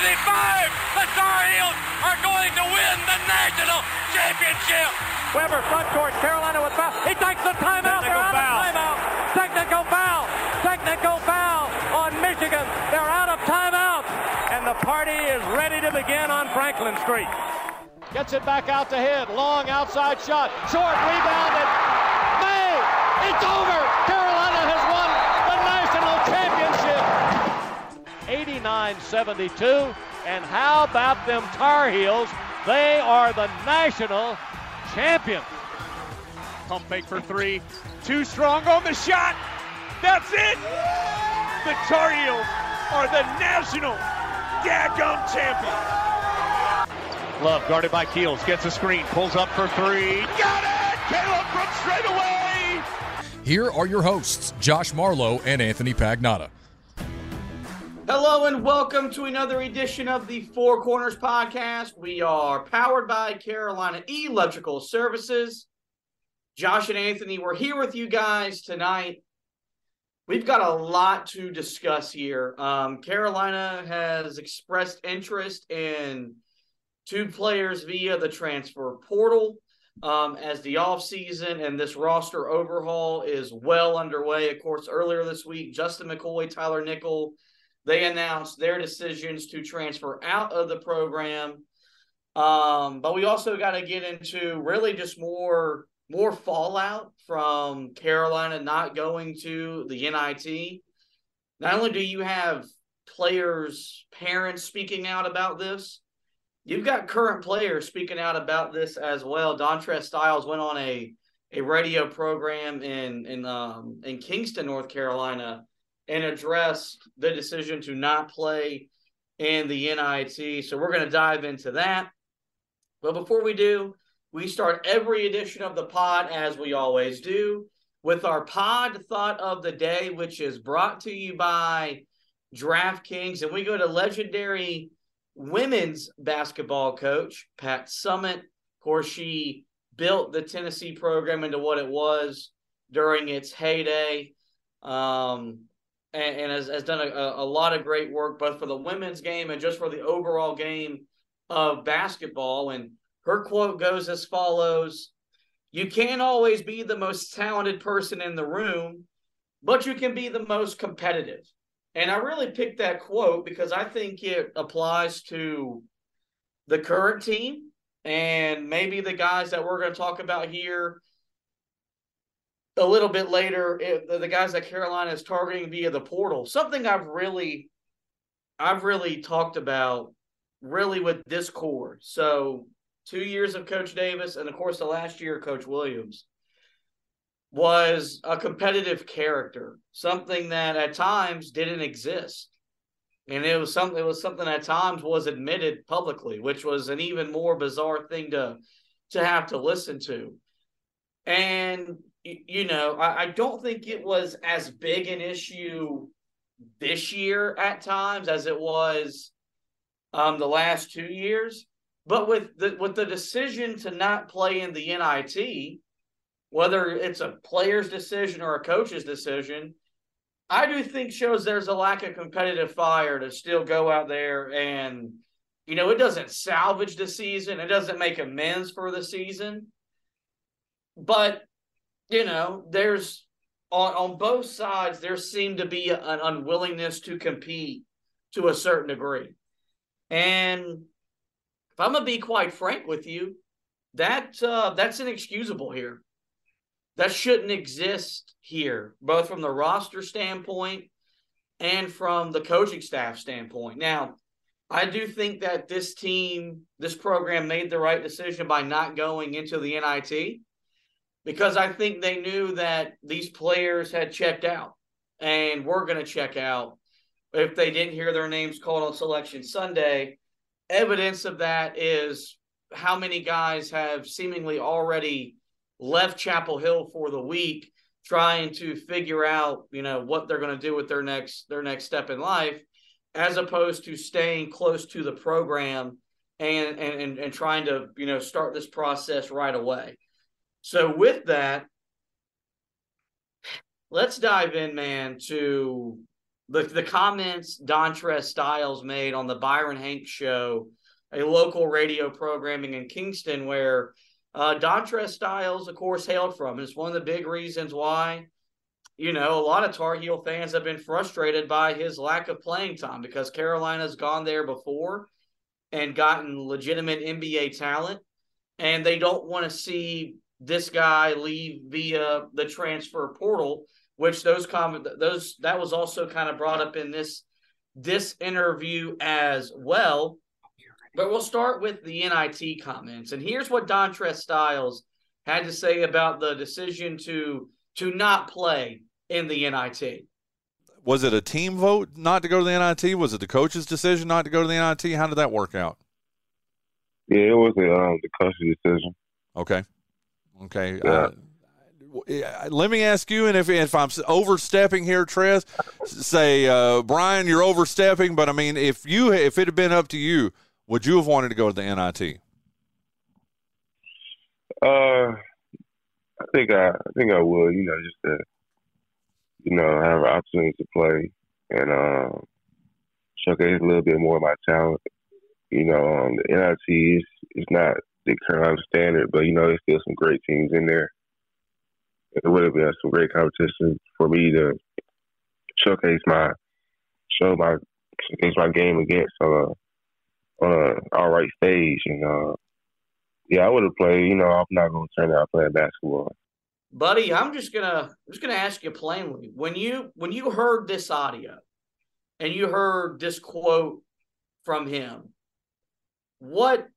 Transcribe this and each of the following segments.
The Tar Heels are going to win the national championship. Webber front court. Carolina with foul. He takes the timeout. They're out foul. of timeout. Technical foul. Technical foul on Michigan. They're out of timeout. And the party is ready to begin on Franklin Street. Gets it back out to hit. Long outside shot. Short rebounded. May. It's over. 69-72. And how about them Tar Heels? They are the national champions. Pump fake for three. Too strong on the shot. That's it. The Tar Heels are the national daggum champions. Love guarded by Keels. Gets a screen. Pulls up for three. Got it. Caleb from straight away. Here are your hosts, Josh Marlowe and Anthony Pagnotta. Hello and welcome to another edition of the Four Corners podcast. We are powered by Carolina Electrical Services. Josh and Anthony, we're here with you guys tonight. We've got a lot to discuss here. Um, Carolina has expressed interest in two players via the transfer portal um, as the offseason and this roster overhaul is well underway. Of course, earlier this week, Justin McCoy, Tyler Nickel, they announced their decisions to transfer out of the program. Um, but we also got to get into really just more more fallout from Carolina not going to the NIT. Not only do you have players' parents speaking out about this, you've got current players speaking out about this as well. Dontrez Styles went on a a radio program in in um, in Kinston, North Carolina, and addressed the decision to not play in the NIT. So we're going to dive into that. But before we do, we start every edition of the pod as we always do with our pod thought of the day, which is brought to you by DraftKings. And we go to legendary women's basketball coach, Pat Summitt. Of course, she built the Tennessee program into what it was during its heyday. Um, and, and has, has done a, a lot of great work both for the women's game and just for the overall game of basketball. And her quote goes as follows You can't always be the most talented person in the room, but you can be the most competitive. And I really picked that quote because I think it applies to the current team and maybe the guys that we're going to talk about here a little bit later, eh, the, the guys that Carolina is targeting via the portal. Something I've really, I've really talked about, really with this core. So two years of Coach Davis, and of course the last year Coach Williams was a competitive character, something that at times didn't exist. And it was something it was something at times was admitted publicly, which was an even more bizarre thing to to have to listen to. And you know, I, I don't think it was as big an issue this year at times as it was um, the last two years. But with the with the decision to not play in the NIT, whether it's a player's decision or a coach's decision, I do think shows there's a lack of competitive fire to still go out there and, you know, it doesn't salvage the season, it doesn't make amends for the season, but you know, there's on on both sides there seemed to be an unwillingness to compete to a certain degree, and if I'm gonna be quite frank with you, that uh, that's inexcusable here. That shouldn't exist here, both from the roster standpoint and from the coaching staff standpoint. Now, I do think that this team, this program made the right decision by not going into the NIT because I think they knew that these players had checked out and were going to check out if they didn't hear their names called on selection Sunday. evidence of that is how many guys have seemingly already left Chapel Hill for the week trying to figure out, you know, what they're going to do with their next their next step in life as opposed to staying close to the program and and and trying to, you know, start this process right away. So with that, let's dive in, man, to the the comments Dontrez Styles made on the Byron Hanks show, a local radio programming in Kinston, where uh, Dontrez Styles, of course, hailed from. And it's one of the big reasons why, you know, a lot of Tar Heel fans have been frustrated by his lack of playing time because Carolina's gone there before and gotten legitimate NBA talent, and they don't want to see this guy leave via the transfer portal, which those comment those that was also kind of brought up in this this interview as well. But we'll start with the NIT comments. And here's what Dontrez Styles had to say about the decision to to not play in the NIT. Was it a team vote not to go to the NIT? Was it the coach's decision not to go to the NIT? How did that work out? Yeah, it was a, um, the coach's decision. Okay. Okay. Yeah. Uh, let me ask you, and if if I'm overstepping here, Trez, say uh, Brian, you're overstepping. But I mean, if you if it had been up to you, would you have wanted to go to the NIT? Uh, I think I, I think I would. You know, just to you know have an opportunity to play and uh, showcase a little bit more of my talent. You know, um, the NIT is is not the current standard, but you know, there's still some great teams in there. It would have been some great competition for me to showcase my show my showcase my game against. So, uh, on a all right stage. And uh, yeah, I would have played. You know, I'm not going to turn out playing basketball. Buddy, I'm just gonna I'm just gonna ask you plainly when you when you heard this audio and you heard this quote from him, what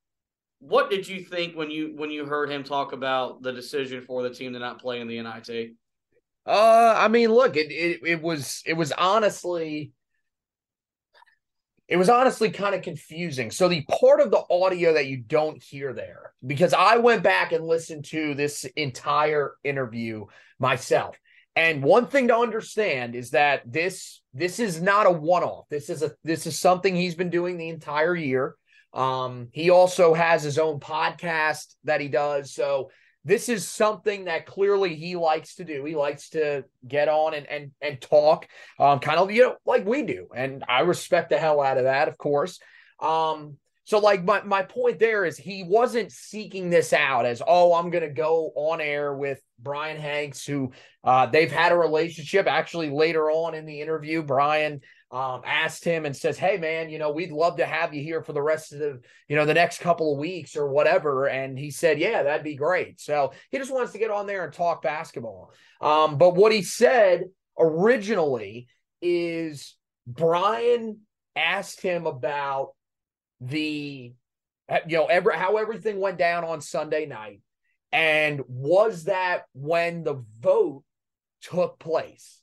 what did you think when you when you heard him talk about the decision for the team to not play in the NIT? Uh, I mean, look, it it, it was it was honestly it was honestly kind of confusing. So the part of the audio that you don't hear there, because I went back and listened to this entire interview myself. And one thing to understand is that this this is not a one-off. This is a this is something he's been doing the entire year. Um, he also has his own podcast that he does. So this is something that clearly he likes to do. He likes to get on and and and talk, um, kind of you know like we do, and I respect the hell out of that, of course. Um, so like my my point there is he wasn't seeking this out as oh I'm gonna go on air with Brian Hanks, who uh, they've had a relationship. Actually, later on in the interview, Brian um, asked him and says, "Hey, man, you know, we'd love to have you here for the rest of the, you know, the next couple of weeks or whatever." And he said, "Yeah, that'd be great." So he just wants to get on there and talk basketball. Um, but what he said originally is Brian asked him about the, you know, every, how everything went down on Sunday night, and was that when the vote took place?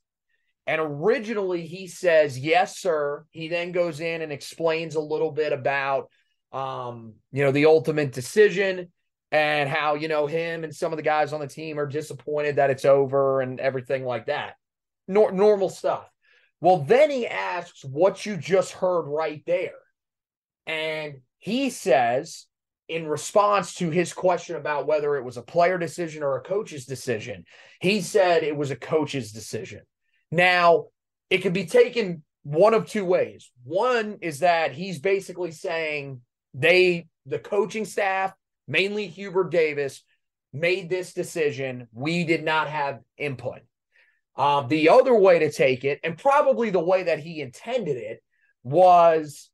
And originally he says, yes, sir. He then goes in and explains a little bit about, um, you know, the ultimate decision and how, you know, him and some of the guys on the team are disappointed that it's over and everything like that. Nor- normal stuff. Well, then he asks what you just heard right there. And he says, in response to his question about whether it was a player decision or a coach's decision, he said it was a coach's decision. Now, it could be taken one of two ways. One is that he's basically saying they, the coaching staff, mainly Hubert Davis, made this decision. We did not have input. Uh, the other way to take it, and probably the way that he intended it, was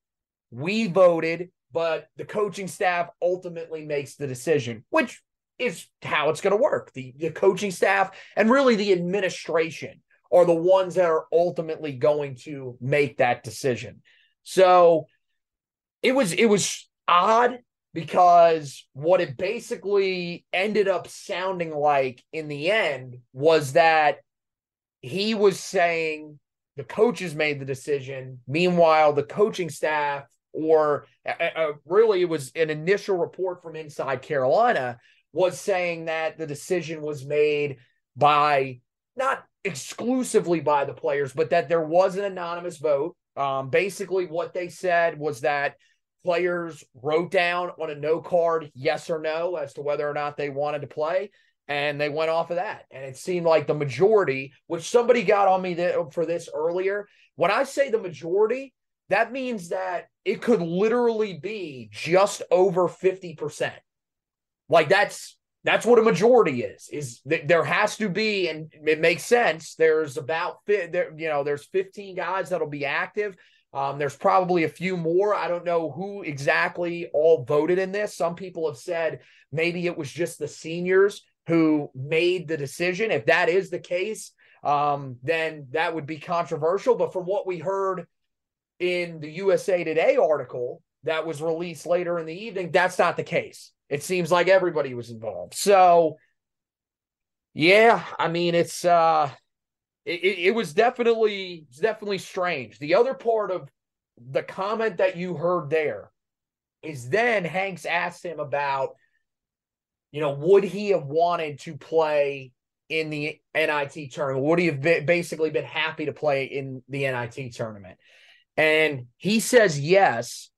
we voted, but the coaching staff ultimately makes the decision, which is how it's going to work. The, the coaching staff and really the administration are the ones that are ultimately going to make that decision. So it was it was odd because what it basically ended up sounding like in the end was that he was saying the coaches made the decision. Meanwhile, the coaching staff or uh, uh, really it was an initial report from inside Carolina was saying that the decision was made by not exclusively by the players, but that there was an anonymous vote. Um, basically, what they said was that players wrote down on a no card yes or no as to whether or not they wanted to play and they went off of that. And it seemed like the majority which somebody got on me th- for this earlier. When i say the majority that means that it could literally be just over 50% like that's that's what a majority is is th- there has to be and it makes sense there's about there you know there's 15 guys that'll be active um, there's probably a few more. I don't know who exactly all voted in this. Some people have said maybe it was just the seniors who made the decision. If that is the case, um, then that would be controversial. But from what we heard in the USA Today article that was released later in the evening, that's not the case. It seems like everybody was involved. So, yeah, I mean, it's uh, it, it was definitely definitely strange. The other part of the comment that you heard there is then Hanks asked him about, you know, would he have wanted to play in the NIT tournament? Would he have been, basically been happy to play in the NIT tournament? And he says yes.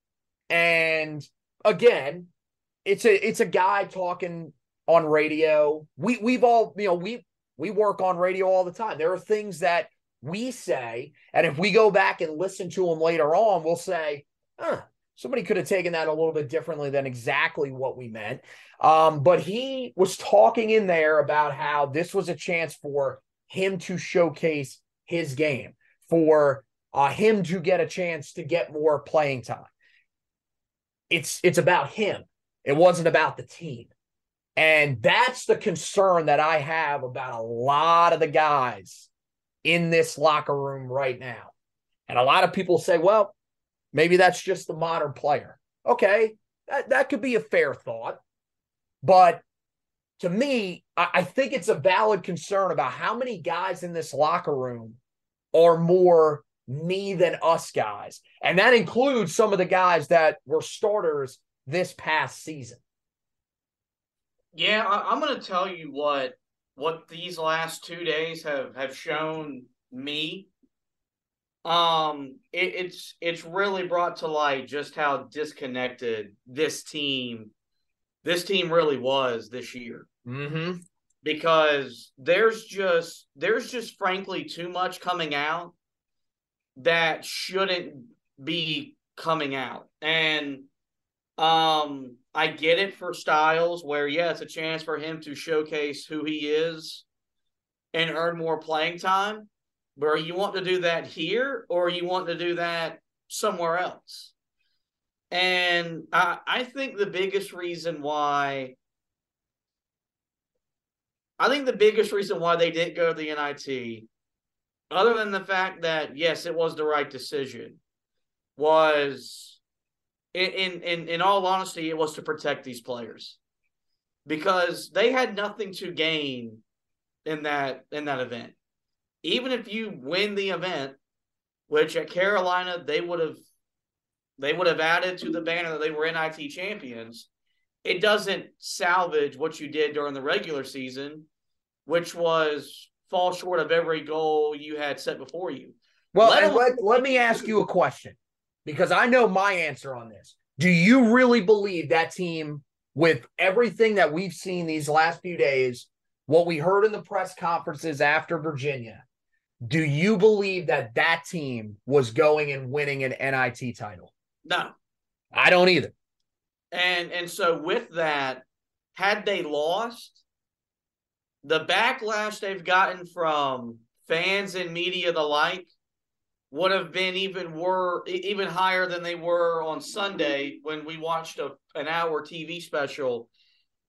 And again, it's a it's a guy talking on radio. We we've all you know we we work on radio all the time. There are things that we say, and if we go back and listen to them later on, we'll say, huh, somebody could have taken that a little bit differently than exactly what we meant. Um, but he was talking in there about how this was a chance for him to showcase his game, for uh, him to get a chance to get more playing time. It's it's about him. It wasn't about the team. And that's the concern that I have about a lot of the guys in this locker room right now. And a lot of people say, well, maybe that's just the modern player. Okay, that, that could be a fair thought. But to me, I, I think it's a valid concern about how many guys in this locker room are more me than us guys. And that includes some of the guys that were starters this past season. Yeah, I, am going to tell you what what these last two days have have shown me. Um, it, it's it's really brought to light just how disconnected this team, this team really was this year. Mm-hmm. Because there's just there's just frankly too much coming out that shouldn't be coming out, and um I get it for Styles, where yeah, it's a chance for him to showcase who he is and earn more playing time. But are you want to do that here, or you want to do that somewhere else? And I, I think the biggest reason why I think the biggest reason why they didn't go to the NIT, other than the fact that yes, it was the right decision, was in in in all honesty, it was to protect these players because they had nothing to gain in that in that event. Even if you win the event, which at Carolina they would have they would have added to the banner that they were NIT champions, it doesn't salvage what you did during the regular season, which was fall short of every goal you had set before you. Well, let, let, let me ask you a question because I know my answer on this. Do you really believe that team, with everything that we've seen these last few days, what we heard in the press conferences after Virginia, do you believe that that team was going and winning an NIT title? No, I don't either. And and so with that, had they lost, the backlash they've gotten from fans and media the like would have been even were even higher than they were on Sunday when we watched a an hour TV special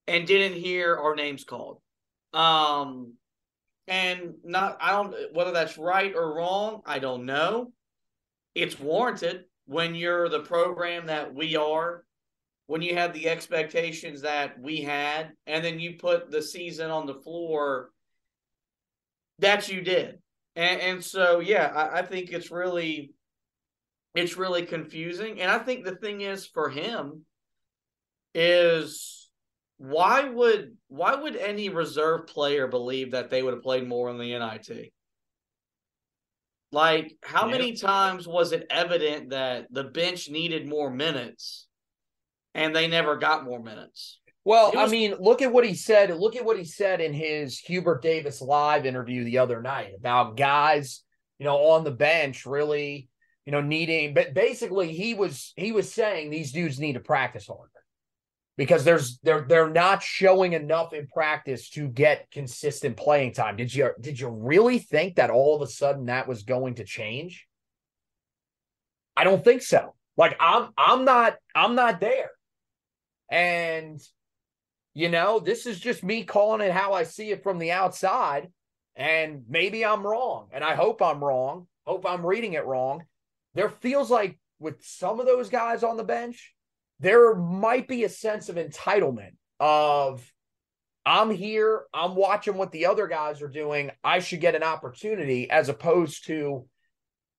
and didn't hear our names called. Um and not I don't whether that's right or wrong, I don't know. It's warranted when you're the program that we are, when you have the expectations that we had, and then you put the season on the floor that you did. And, and so, yeah, I, I think it's really it's really confusing. And I think the thing is for him is why would why would any reserve player believe that they would have played more in the NIT? Like, how many times was it evident that the bench needed more minutes and they never got more minutes? Well, was- I mean, look at what he said. Look at what he said in his Hubert Davis live interview the other night about guys, you know, on the bench really, you know, needing but basically he was he was saying these dudes need to practice harder because there's they're they're not showing enough in practice to get consistent playing time. Did you did you really think that all of a sudden that was going to change? I don't think so. Like I'm I'm not I'm not there. And you know, this is just me calling it how I see it from the outside and maybe I'm wrong and I hope I'm wrong. Hope I'm reading it wrong. There feels like with some of those guys on the bench, there might be a sense of entitlement of I'm here, I'm watching what the other guys are doing, I should get an opportunity as opposed to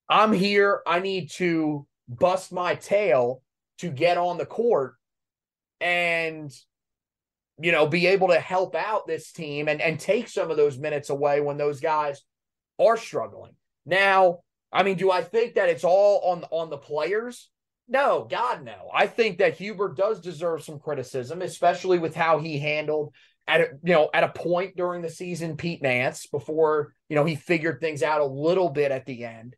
I'm here, I need to bust my tail to get on the court and you know be able to help out this team and and take some of those minutes away when those guys are struggling. Now, I mean, do I think that it's all on on the players? No, God, no. I think that Hubert does deserve some criticism, especially with how he handled at a, you know at a point during the season Pete Nance before you know he figured things out a little bit at the end,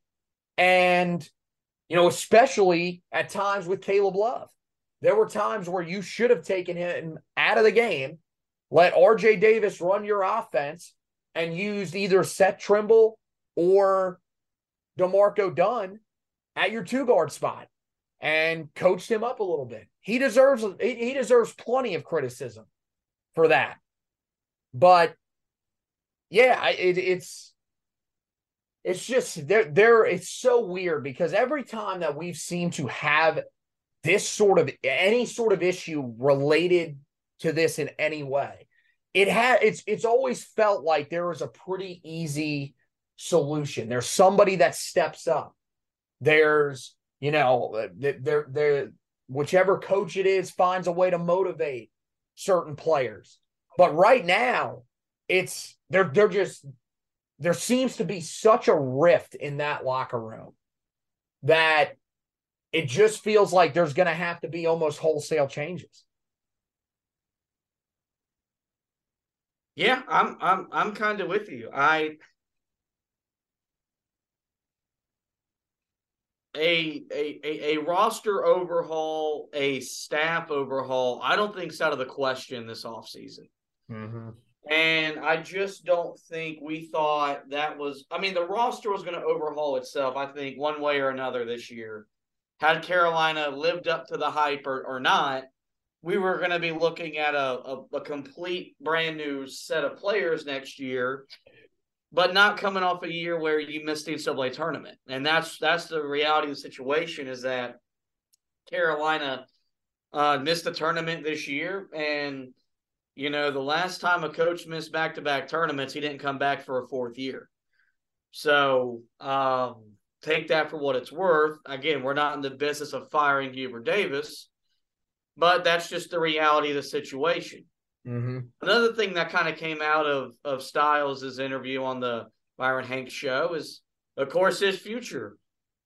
and you know especially at times with Caleb Love, there were times where you should have taken him out of the game, let R.J. Davis run your offense, and used either Seth Trimble or D'Marco Dunn at your two guard spot and coached him up a little bit. He deserves he deserves plenty of criticism for that. But yeah, it, it's it's just there there it's so weird because every time that we've seemed to have this sort of any sort of issue related to this in any way, it had it's it's always felt like there is a pretty easy solution. There's somebody that steps up. There's you know, they're they're whichever coach it is finds a way to motivate certain players. But right now, it's they're they're just there seems to be such a rift in that locker room that it just feels like there's going to have to be almost wholesale changes. Yeah, I'm I'm I'm kind of with you. I a, a a roster overhaul, a staff overhaul, I don't think it's out of the question this offseason. Mm-hmm. And I just don't think we thought that was. I mean, the roster was going to overhaul itself. I think one way or another this year. Had Carolina lived up to the hype or, or not, we were going to be looking at a, a, a complete brand new set of players next year but not coming off a year where you missed the NCAA tournament. And that's that's the reality of the situation is that Carolina uh, missed the tournament this year. And, you know, the last time a coach missed back to back tournaments, he didn't come back for a fourth year. So um, take that for what it's worth. Again, we're not in the business of firing Hubert Davis, but that's just the reality of the situation. Mm-hmm. Another thing that kind of came out of of Styles' interview on the Byron Hanks show is, of course, his future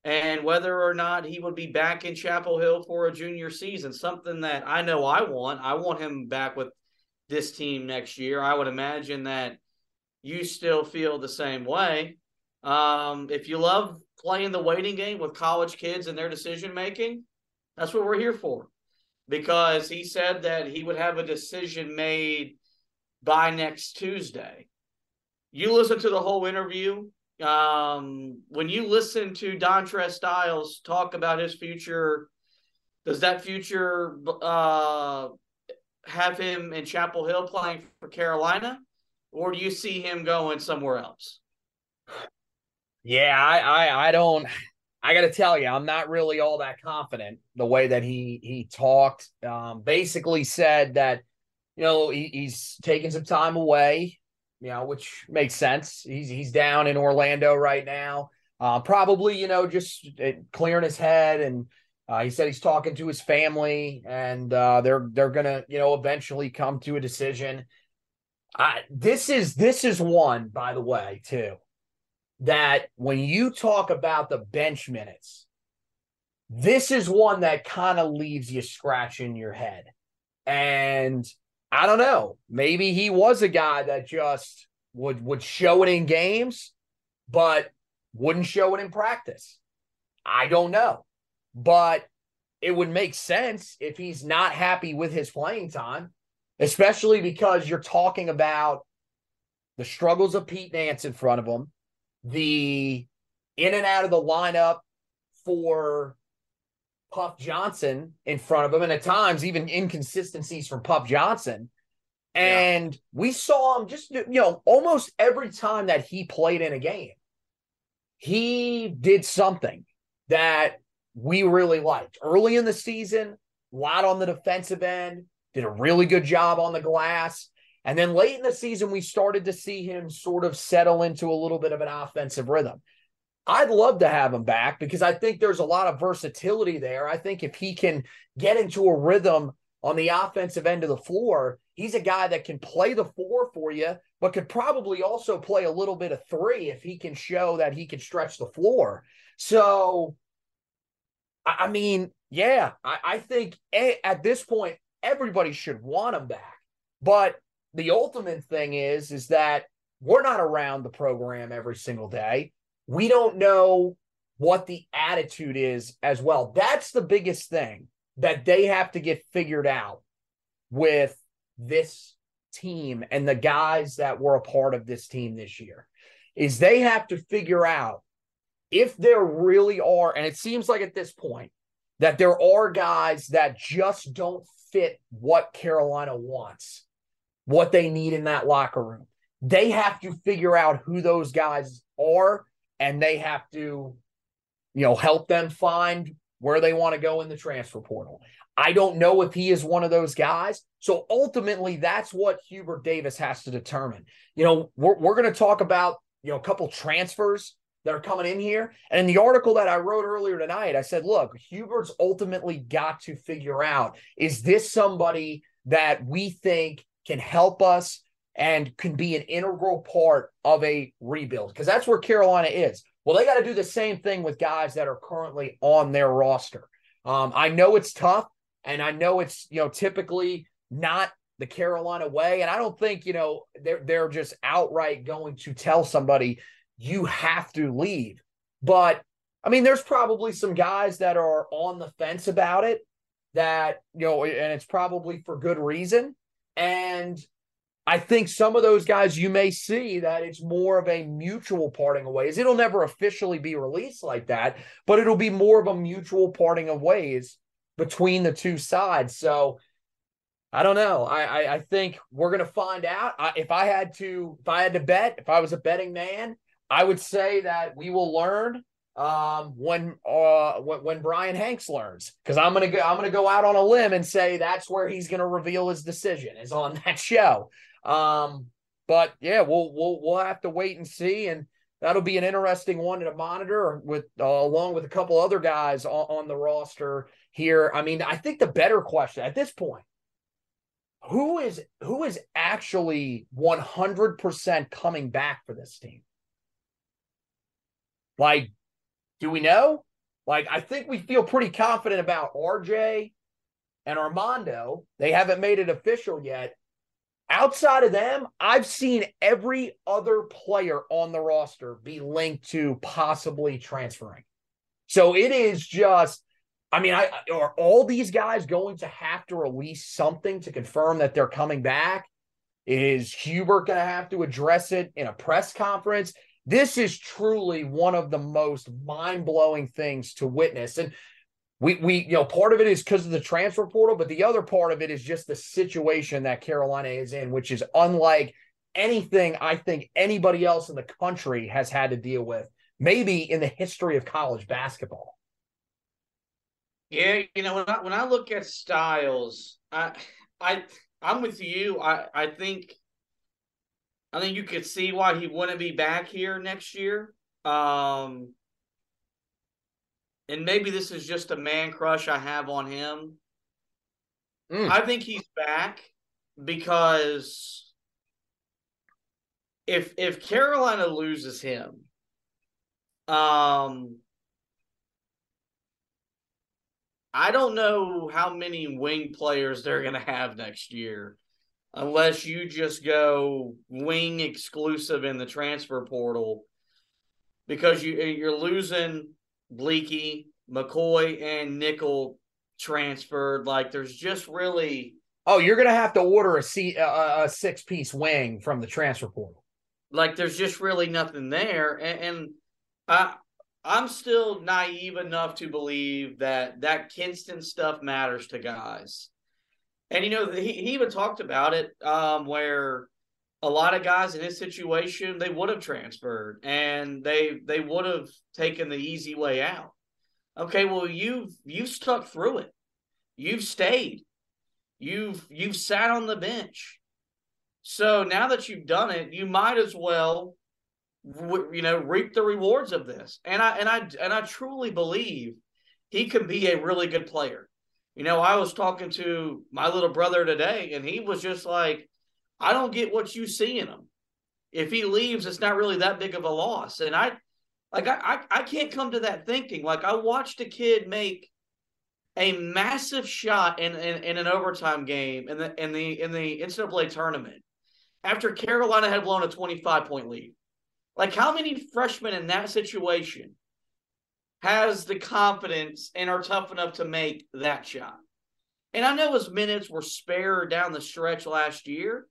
and whether or not he would be back in Chapel Hill for a junior season. Something that I know I want. I want him back with this team next year. I would imagine that you still feel the same way. Um, if you love playing the waiting game with college kids and their decision making, that's what we're here for because he said that he would have a decision made by next Tuesday. You listen to the whole interview. Um, when you listen to Dontrez Styles talk about his future, does that future uh, have him in Chapel Hill playing for Carolina, or do you see him going somewhere else? Yeah, I, I, I don't. I got to tell you, I'm not really all that confident the way that he he talked. Um, basically said that you know he, he's taking some time away, you know, which makes sense. He's he's down in Orlando right now. Uh, probably, you know, just uh, clearing his head, and uh, he said he's talking to his family, and uh, they're they're gonna, you know, eventually come to a decision. I, this is this is one, by the way, too, that when you talk about the bench minutes, this is one that kind of leaves you scratching your head. And I don't know, maybe he was a guy that just would would show it in games, but wouldn't show it in practice. I don't know. But it would make sense if he's not happy with his playing time, especially because you're talking about the struggles of Pete Nance in front of him, the in and out of the lineup for Puff Johnson in front of him, and at times even inconsistencies from Puff Johnson. And yeah. we saw him just, you know, almost every time that he played in a game, he did something that we really liked. Early in the season, a lot on the defensive end, did a really good job on the glass. And then late in the season, we started to see him sort of settle into a little bit of an offensive rhythm. I'd love to have him back because I think there's a lot of versatility there. I think if he can get into a rhythm on the offensive end of the floor, he's a guy that can play the four for you, but could probably also play a little bit of three if he can show that he can stretch the floor. So, I mean, yeah, I, I think at this point, everybody should want him back. But the ultimate thing is, is that we're not around the program every single day we don't know what the attitude is as well. That's the biggest thing that they have to get figured out with this team and the guys that were a part of this team this year is they have to figure out if there really are and it seems like at this point that there are guys that just don't fit what Carolina wants, what they need in that locker room. They have to figure out who those guys are and they have to, you know, help them find where they want to go in the transfer portal. I don't know if he is one of those guys. So ultimately, that's what Hubert Davis has to determine. You know, we're, we're going to talk about, you know, a couple transfers that are coming in here. And in the article that I wrote earlier tonight, I said, look, Hubert's ultimately got to figure out is this somebody that we think can help us and can be an integral part of a rebuild because that's where Carolina is. Well, they got to do the same thing with guys that are currently on their roster. Um, I know it's tough, and I know it's you know typically not the Carolina way, and I don't think you know they're they're just outright going to tell somebody you have to leave. But I mean, there's probably some guys that are on the fence about it that you know, and it's probably for good reason. And I think some of those guys you may see that it's more of a mutual parting of ways. It'll never officially be released like that, but it'll be more of a mutual parting of ways between the two sides. So I don't know. I I, I think we're gonna find out. I, if I had to, if I had to bet, if I was a betting man, I would say that we will learn um, when uh when, when Bryan Hanks learns because I'm gonna go I'm gonna go out on a limb and say that's where he's gonna reveal his decision is on that show. Um, but yeah, we'll we'll we'll have to wait and see, and that'll be an interesting one to monitor with uh, along with a couple other guys on, on the roster here. I mean, I think the better question at this point who is who is actually 100% coming back for this team like do we know like i think we feel pretty confident about rj and armando they haven't made it official yet Outside of them, I've seen every other player on the roster be linked to possibly transferring. So it is just, I mean, I are all these guys going to have to release something to confirm that they're coming back? Is Hubert going to have to address it in a press conference? This is truly one of the most mind blowing things to witness. And we we you know part of it is because of the transfer portal, but the other part of it is just the situation that Carolina is in, which is unlike anything I think anybody else in the country has had to deal with, maybe in the history of college basketball. Yeah, you know when I when I look at Styles, I I I'm with you. I I think I think you could see why he wouldn't be back here next year. Um, and maybe this is just a man crush I have on him. Mm. I think he's back because if if Carolina loses him, um I don't know how many wing players they're going to have next year unless you just go wing exclusive in the transfer portal because you you're losing Bleaky, McCoy, and Nickel transferred. Like there's just really Oh, you're gonna have to order a seat, a, a six piece wing from the transfer portal. like there's just really nothing there, and, and I I'm still naive enough to believe that that Kinston stuff matters to guys. And you know he, he even talked about it um, where a lot of guys in his situation they would have transferred and they they would have taken the easy way out. Okay, well you've you've stuck through it. You've stayed. You've you've sat on the bench. So now that you've done it, you might as well you know reap the rewards of this. And I and I and I truly believe he can be a really good player. You know, I was talking to my little brother today and he was just like I don't get what you see in him. If he leaves, it's not really that big of a loss. And I like I I, I can't come to that thinking. Like I watched a kid make a massive shot in, in, in an overtime game in the in the in the NCAA tournament after Carolina had blown a 25 point lead. Like how many freshmen in that situation has the confidence and are tough enough to make that shot? And I know his minutes were spared down the stretch last year,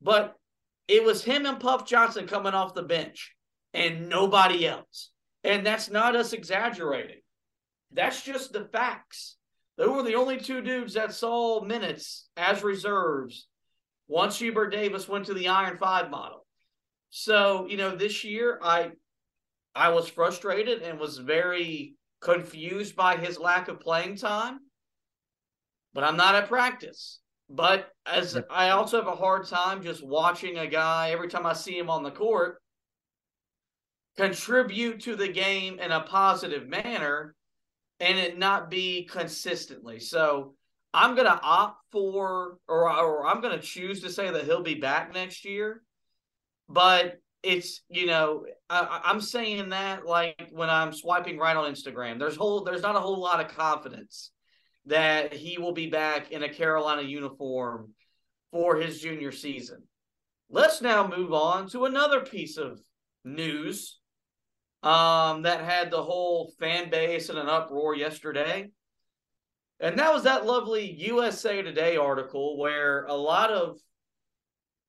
but it was him and Puff Johnson coming off the bench and nobody else. And that's not us exaggerating. That's just the facts. They were the only two dudes that saw minutes as reserves once Hubert Davis went to the Iron Five model. So, you know, this year I I was frustrated and was very confused by his lack of playing time. But I'm not at practice. But as I also have a hard time just watching a guy every time I see him on the court contribute to the game in a positive manner and it not be consistently. So I'm going to opt for, or, or I'm going to choose to say that he'll be back next year. But it's, you know, I, I'm saying that like when I'm swiping right on Instagram, there's whole, there's not a whole lot of confidence that he will be back in a Carolina uniform for his junior season. Let's now move on to another piece of news um, that had the whole fan base in an uproar yesterday. And that was that lovely USA Today article where a lot of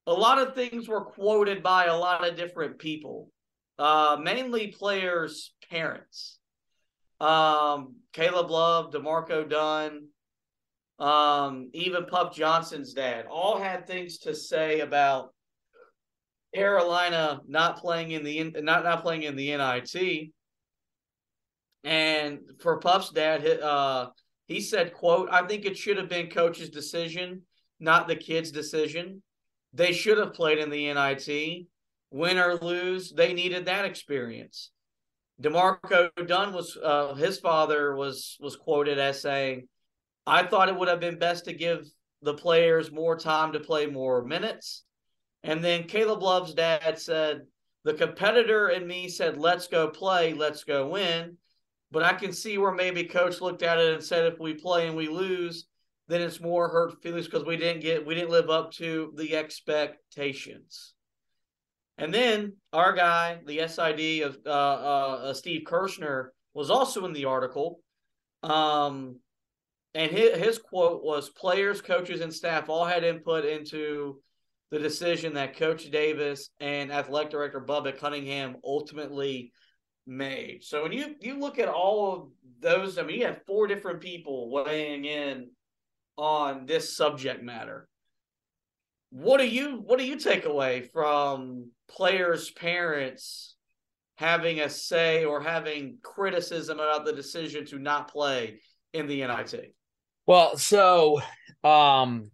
a lot of things were quoted by a lot of different people, uh, mainly players' parents. Um, Caleb Love, D'Marco Dunn, um, even Puff Johnson's dad, all had things to say about Carolina not playing in the not not playing in the NIT. And for Puff's dad, uh, he said, "quote I think it should have been coach's decision, not the kid's decision. They should have played in the NIT. Win or lose, they needed that experience." D'Marco Dunn was uh, his father was was quoted as saying, "I thought it would have been best to give the players more time to play more minutes." And then Caleb Love's dad said, "The competitor in me said, let's go play, let's go win." But I can see where maybe coach looked at it and said, if we play and we lose, then it's more hurt feelings because we didn't get we didn't live up to the expectations. And then our guy, the SID of uh, uh, Steve Kirschner, was also in the article. Um, and his, his quote was players, coaches, and staff all had input into the decision that Coach Davis and athletic director Bubba Cunningham ultimately made. So when you you look at all of those, I mean, you have four different people weighing in on this subject matter. What do you what do you take away from players' parents having a say or having criticism about the decision to not play in the NIT? Well, so um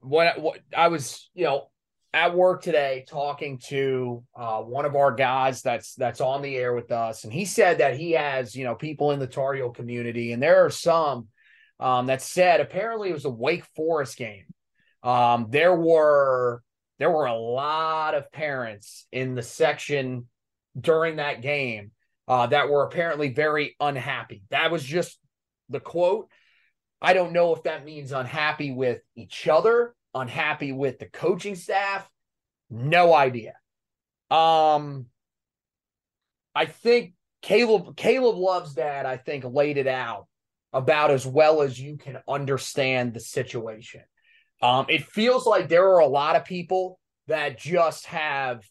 what what I was, you know, at work today talking to uh, one of our guys that's that's on the air with us, and he said that he has you know people in the Tar community, and there are some um, that said apparently it was a Wake Forest game. Um, there were there were a lot of parents in the section during that game uh, that were apparently very unhappy. That was just the quote. I don't know if that means unhappy with each other, unhappy with the coaching staff. No idea. Um, I think Caleb Caleb Love's dad, I think, laid it out about as well as you can understand the situation. Um, it feels like there are a lot of people that just have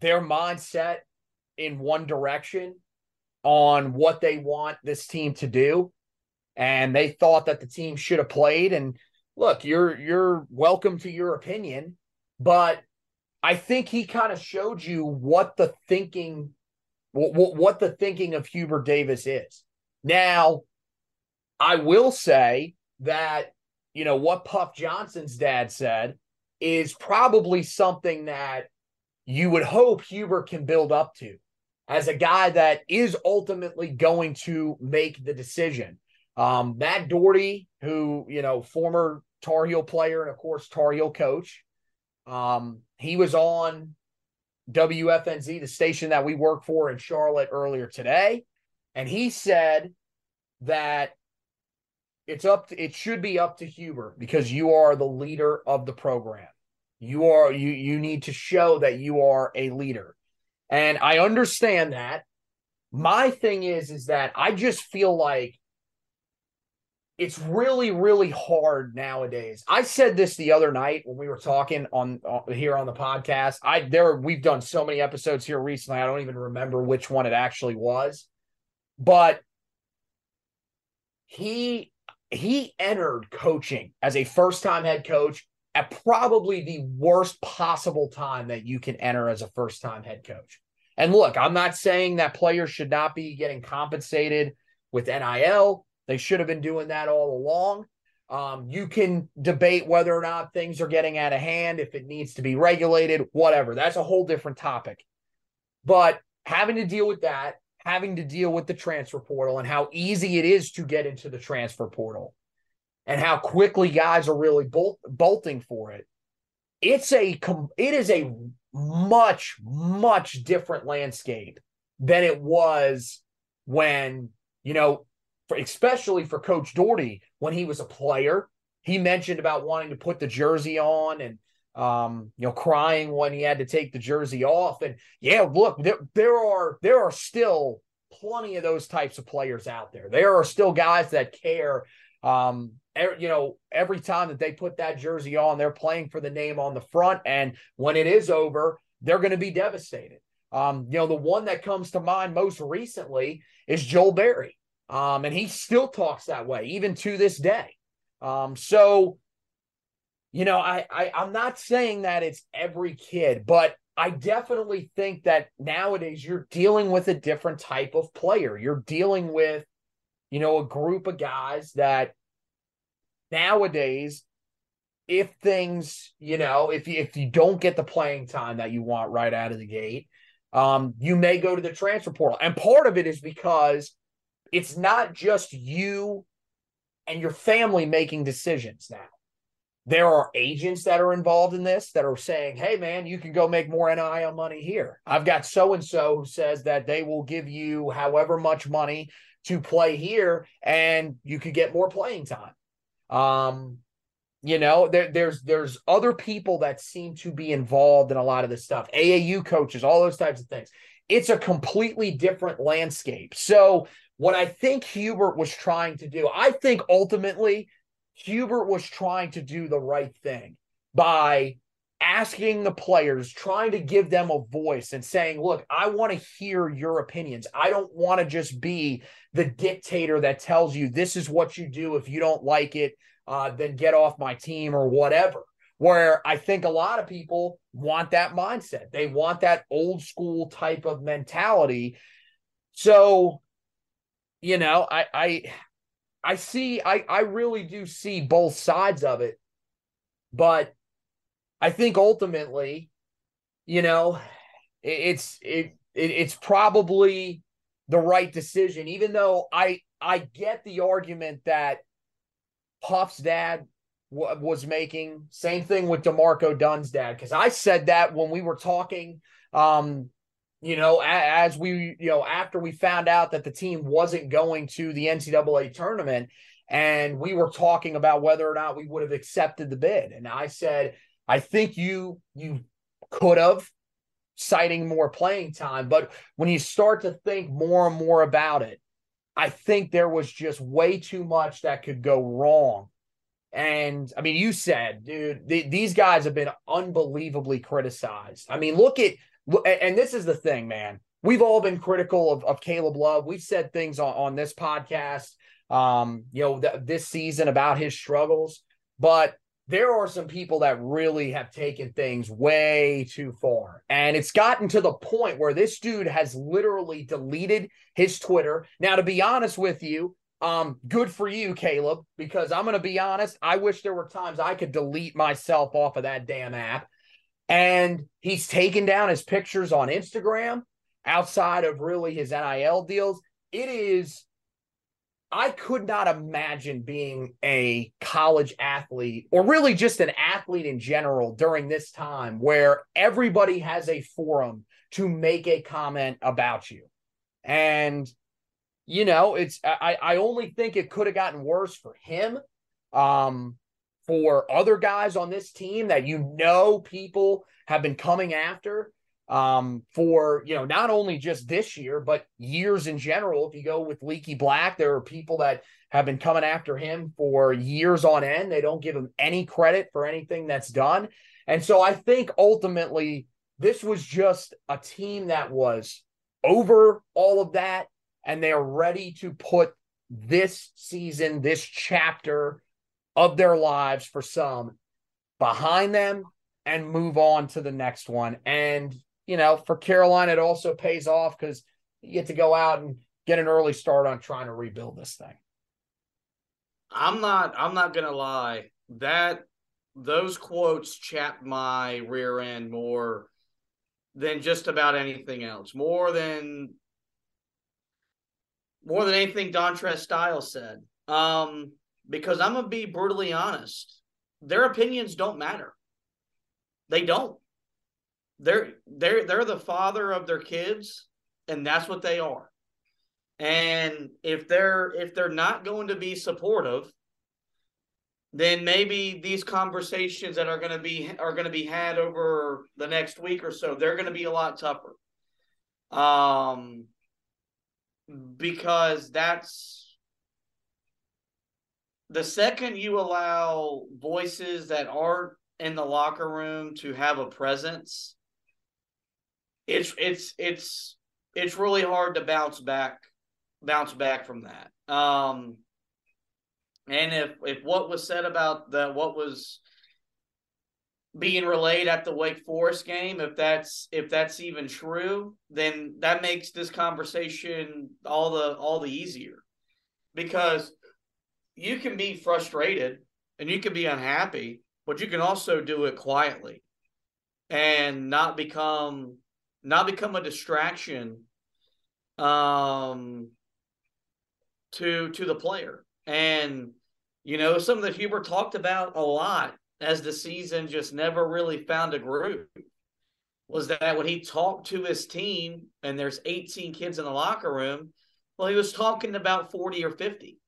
their mindset in one direction on what they want this team to do. And they thought that the team should have played. And look you're you're welcome to your opinion but i think he kind of showed you what the thinking what, what the thinking of hubert davis is. Now i will say that you know what puff johnson's dad said is probably something that you would hope hubert can build up to as a guy that is ultimately going to make the decision. Um, Matt Doherty, who, you know, former Tar Heel player and, of course, Tar Heel coach, um, he was on WFNZ, the station that we work for in Charlotte earlier today. And he said that it's up to, it should be up to Hubert because you are the leader of the program. You are you you need to show that you are a leader. And I understand that. My thing is, is that I just feel like it's really, really hard nowadays. I said this the other night when we were talking on, on here on the podcast. I there we've done so many episodes here recently. I don't even remember which one it actually was, but he he entered coaching as a first time head coach at probably the worst possible time that you can enter as a first time head coach. And look, I'm not saying that players should not be getting compensated with NIL. They should have been doing that all along. Um, you can debate whether or not things are getting out of hand, if it needs to be regulated, whatever. That's a whole different topic. But having to deal with that, having to deal with the transfer portal and how easy it is to get into the transfer portal and how quickly guys are really bolt, bolting for it. It's a it is a much much different landscape than it was when you know for, especially for coach Doherty when he was a player he mentioned about wanting to put the jersey on and um, you know crying when he had to take the jersey off and yeah look there, there are there are still plenty of those types of players out there there are still guys that care um, you know, every time that they put that jersey on, they're playing for the name on the front. And when it is over, they're going to be devastated. Um, you know, the one that comes to mind most recently is Joel Berry. Um, and he still talks that way, even to this day. Um, so, you know, I, I I'm not saying that it's every kid, but I definitely think that nowadays you're dealing with a different type of player. You're dealing with, you know, a group of guys that nowadays if things, you know, if you, if you don't get the playing time that you want right out of the gate, um, you may go to the transfer portal. And part of it is because it's not just you and your family making decisions now. There are agents that are involved in this that are saying, hey, man, you can go make more NIL money here. I've got so and so who says that they will give you however much money to play here and you could get more playing time. Um, you know, there, there's there's other people that seem to be involved in a lot of this stuff. AAU coaches, all those types of things. It's a completely different landscape. So what I think Hubert was trying to do, I think ultimately Hubert was trying to do the right thing by asking the players, trying to give them a voice and saying, look, I want to hear your opinions. I don't want to just be the dictator that tells you this is what you do. If you don't like it, uh, then get off my team or whatever. Where I think a lot of people want that mindset. They want that old school type of mentality. So, you know, I I I see I I really do see both sides of it. But I think ultimately, you know, it's it, it it's probably the right decision, even though I I get the argument that Puff's dad w- was making. Same thing with D'Marco Dunn's dad, because I said that when we were talking. Um, you know, as we, you know, after we found out that the team wasn't going to the NCAA tournament, and we were talking about whether or not we would have accepted the bid, and I said, I think you you could have, citing more playing time, but when you start to think more and more about it, I think there was just way too much that could go wrong. And I mean, you said, dude, these guys have been unbelievably criticized. I mean, look at, and this is the thing, man. We've all been critical of, of Caleb Love. We've said things on, on this podcast, um, you know, th- this season about his struggles. But there are some people that really have taken things way too far. And it's gotten to the point where this dude has literally deleted his Twitter. Now, to be honest with you, um, good for you, Caleb, because I'm going to be honest. I wish there were times I could delete myself off of that damn app. And he's taken down his pictures on Instagram outside of really his NIL deals. It is I could not imagine being a college athlete or really just an athlete in general during this time where everybody has a forum to make a comment about you. And, you know, it's, I, I only think it could have gotten worse for him. Um, for other guys on this team that you know people have been coming after um, for you know not only just this year but years in general. If you go with Leaky Black, there are people that have been coming after him for years on end. They don't give him any credit for anything that's done, and so I think ultimately this was just a team that was over all of that, and they are ready to put this season, this chapter of their lives for some behind them and move on to the next one. And you know, for Carolina, it also pays off because you get to go out and get an early start on trying to rebuild this thing. I'm not. I'm not gonna lie. That those quotes chapped my rear end more than just about anything else. More than more than anything Dontrez Styles said. Um, because I'm gonna be brutally honest. Their opinions don't matter. They don't they're they're they're the father of their kids and that's what they are and if they're if they're not going to be supportive then maybe these conversations that are going to be are going to be had over the next week or so they're going to be a lot tougher um because that's the second you allow voices that aren't in the locker room to have a presence it's it's it's it's really hard to bounce back bounce back from that. Um, and if if what was said about the what was being relayed at the Wake Forest game, if that's if that's even true, then that makes this conversation all the all the easier because you can be frustrated and you can be unhappy, but you can also do it quietly and not become not become a distraction um to to the player. And you know, something that Hubert talked about a lot as the season just never really found a group was that when he talked to his team and there's 18 kids in the locker room, well, he was talking about 40 or 50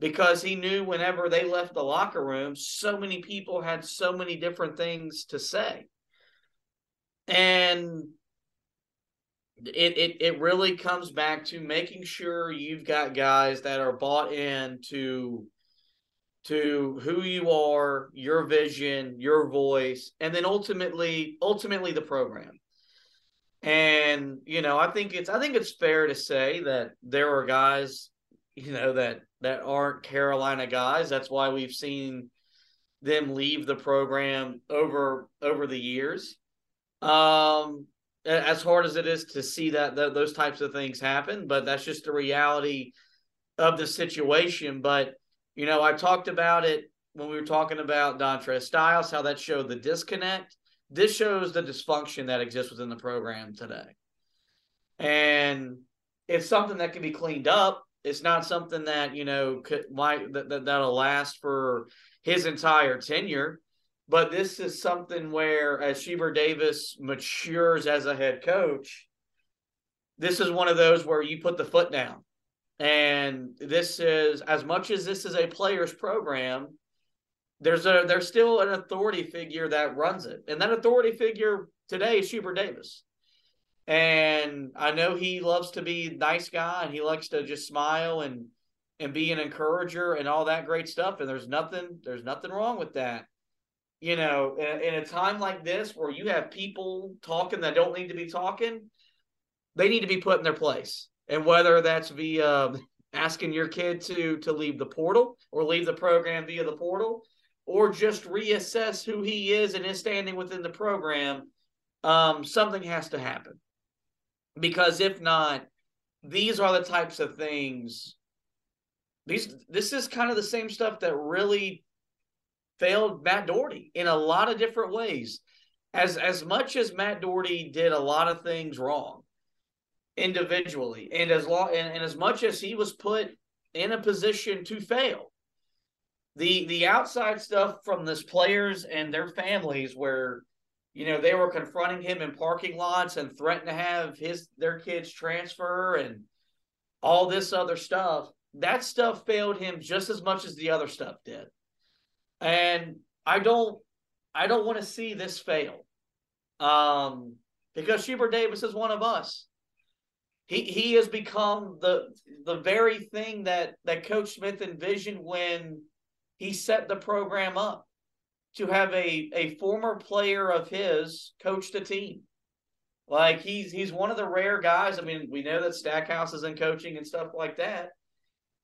because he knew whenever they left the locker room, so many people had so many different things to say. And it, it it really comes back to making sure you've got guys that are bought in to to who you are, your vision, your voice, and then ultimately ultimately the program. And you know, I think it's I think it's fair to say that there are guys, you know, that that aren't Carolina guys. That's why we've seen them leave the program over over the years. Um, as hard as it is to see that, those types of things happen, but that's just the reality of the situation. But you know, I talked about it when we were talking about Dontrez Styles, how that showed the disconnect. This shows the dysfunction that exists within the program today. And it's something that can be cleaned up. It's not something that, you know, could might that, that that'll last for his entire tenure. But this is something where as Hubert Davis matures as a head coach, this is one of those where you put the foot down. And this is as much as this is a player's program, there's a there's still an authority figure that runs it. And that authority figure today is Hubert Davis. And I know he loves to be nice guy and he likes to just smile and and be an encourager and all that great stuff. And there's nothing there's nothing wrong with that. You know, in, in a time like this where you have people talking that don't need to be talking, they need to be put in their place. And whether that's via asking your kid to to leave the portal or leave the program via the portal or just reassess who he is and his standing within the program, um, something has to happen. Because if not, these are the types of things. These this is kind of the same stuff that really failed Matt Doherty in a lot of different ways. As as much as Matt Doherty did a lot of things wrong individually, and as long and, and as much as he was put in a position to fail, the the outside stuff from this players and their families where you know they were confronting him in parking lots and threatened to have his their kids transfer and all this other stuff. That stuff failed him just as much as the other stuff did. And i don't i don't want to see this fail. Um because Hubert Davis is one of us. He he has become the the very thing that that coach Smith envisioned when he set the program up to have a, a former player of his coach the team. Like he's he's one of the rare guys. I mean, we know that Stackhouse is in coaching and stuff like that,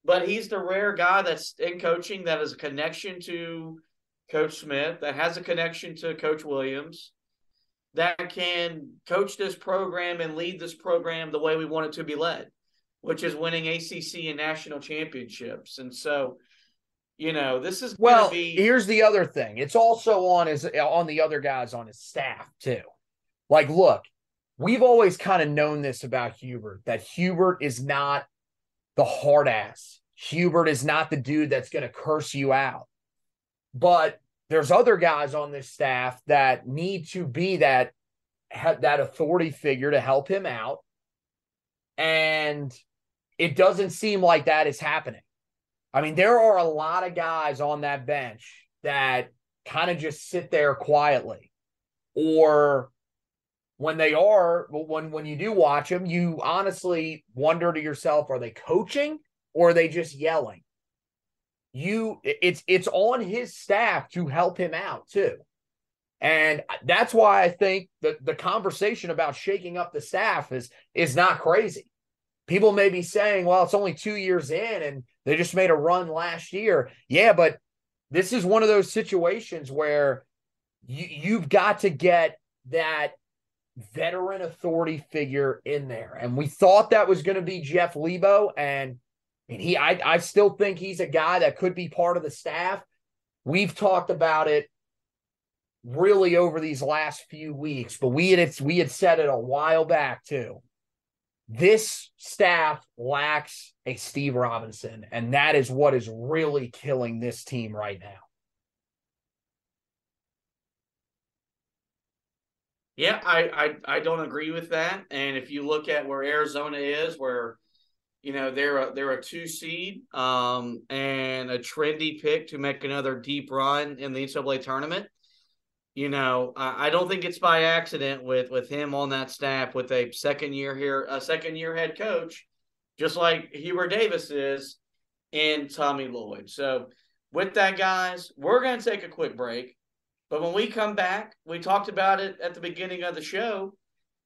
but he's the rare guy that's in coaching that has a connection to Coach Smith, that has a connection to Coach Williams, that can coach this program and lead this program the way we want it to be led, which is winning ACC and national championships. And so you mm. know, this is well. Be... Here's the other thing. It's also on his on the other guys on his staff too. Like, look, we've always kind of known this about Hubert that Hubert is not the hard ass. Hubert is not the dude that's going to curse you out. But there's other guys on this staff that need to be that that authority figure to help him out. And it doesn't seem like that is happening. I mean, there are a lot of guys on that bench that kind of just sit there quietly. Or when they are, when when you do watch them, you honestly wonder to yourself, are they coaching or are they just yelling? You it's it's on his staff to help him out too. And that's why I think the, the conversation about shaking up the staff is is not crazy. People may be saying, well, it's only two years in and they just made a run last year. Yeah, but this is one of those situations where you, you've got to get that veteran authority figure in there. And we thought that was going to be Jeff Lebo. And, and he, I, I still think he's a guy that could be part of the staff. We've talked about it really over these last few weeks, but we had we had said it a while back too this staff lacks a Steve Robinson, and that is what is really killing this team right now. Yeah, I, I I don't agree with that. And if you look at where Arizona is, where you know they're a they're a two seed um, and a trendy pick to make another deep run in the NCAA tournament you know, I, don't think it's by accident with with him on that staff with a second year here, a second year head coach, just like Hubert Davis is, and Tommy Lloyd. So, with that, guys, we're going to take a quick break. But when we come back, we talked about it at the beginning of the show.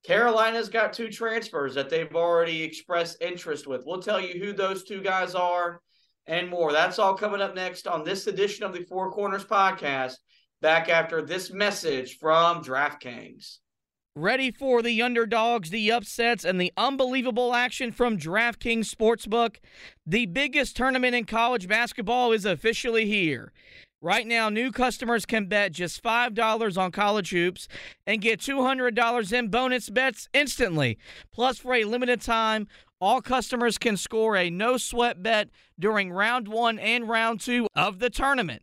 Carolina's got two transfers that they've already expressed interest with. We'll tell you who those two guys are and more. That's all coming up next on this edition of the Four Corners podcast back after this message from DraftKings. Ready for the underdogs, the upsets, and the unbelievable action from DraftKings Sportsbook? The biggest tournament in college basketball is officially here. Right now, new customers can bet just $5 on college hoops and get $200 in bonus bets instantly. Plus, for a limited time, all customers can score a no sweat bet during round one and round two of the tournament.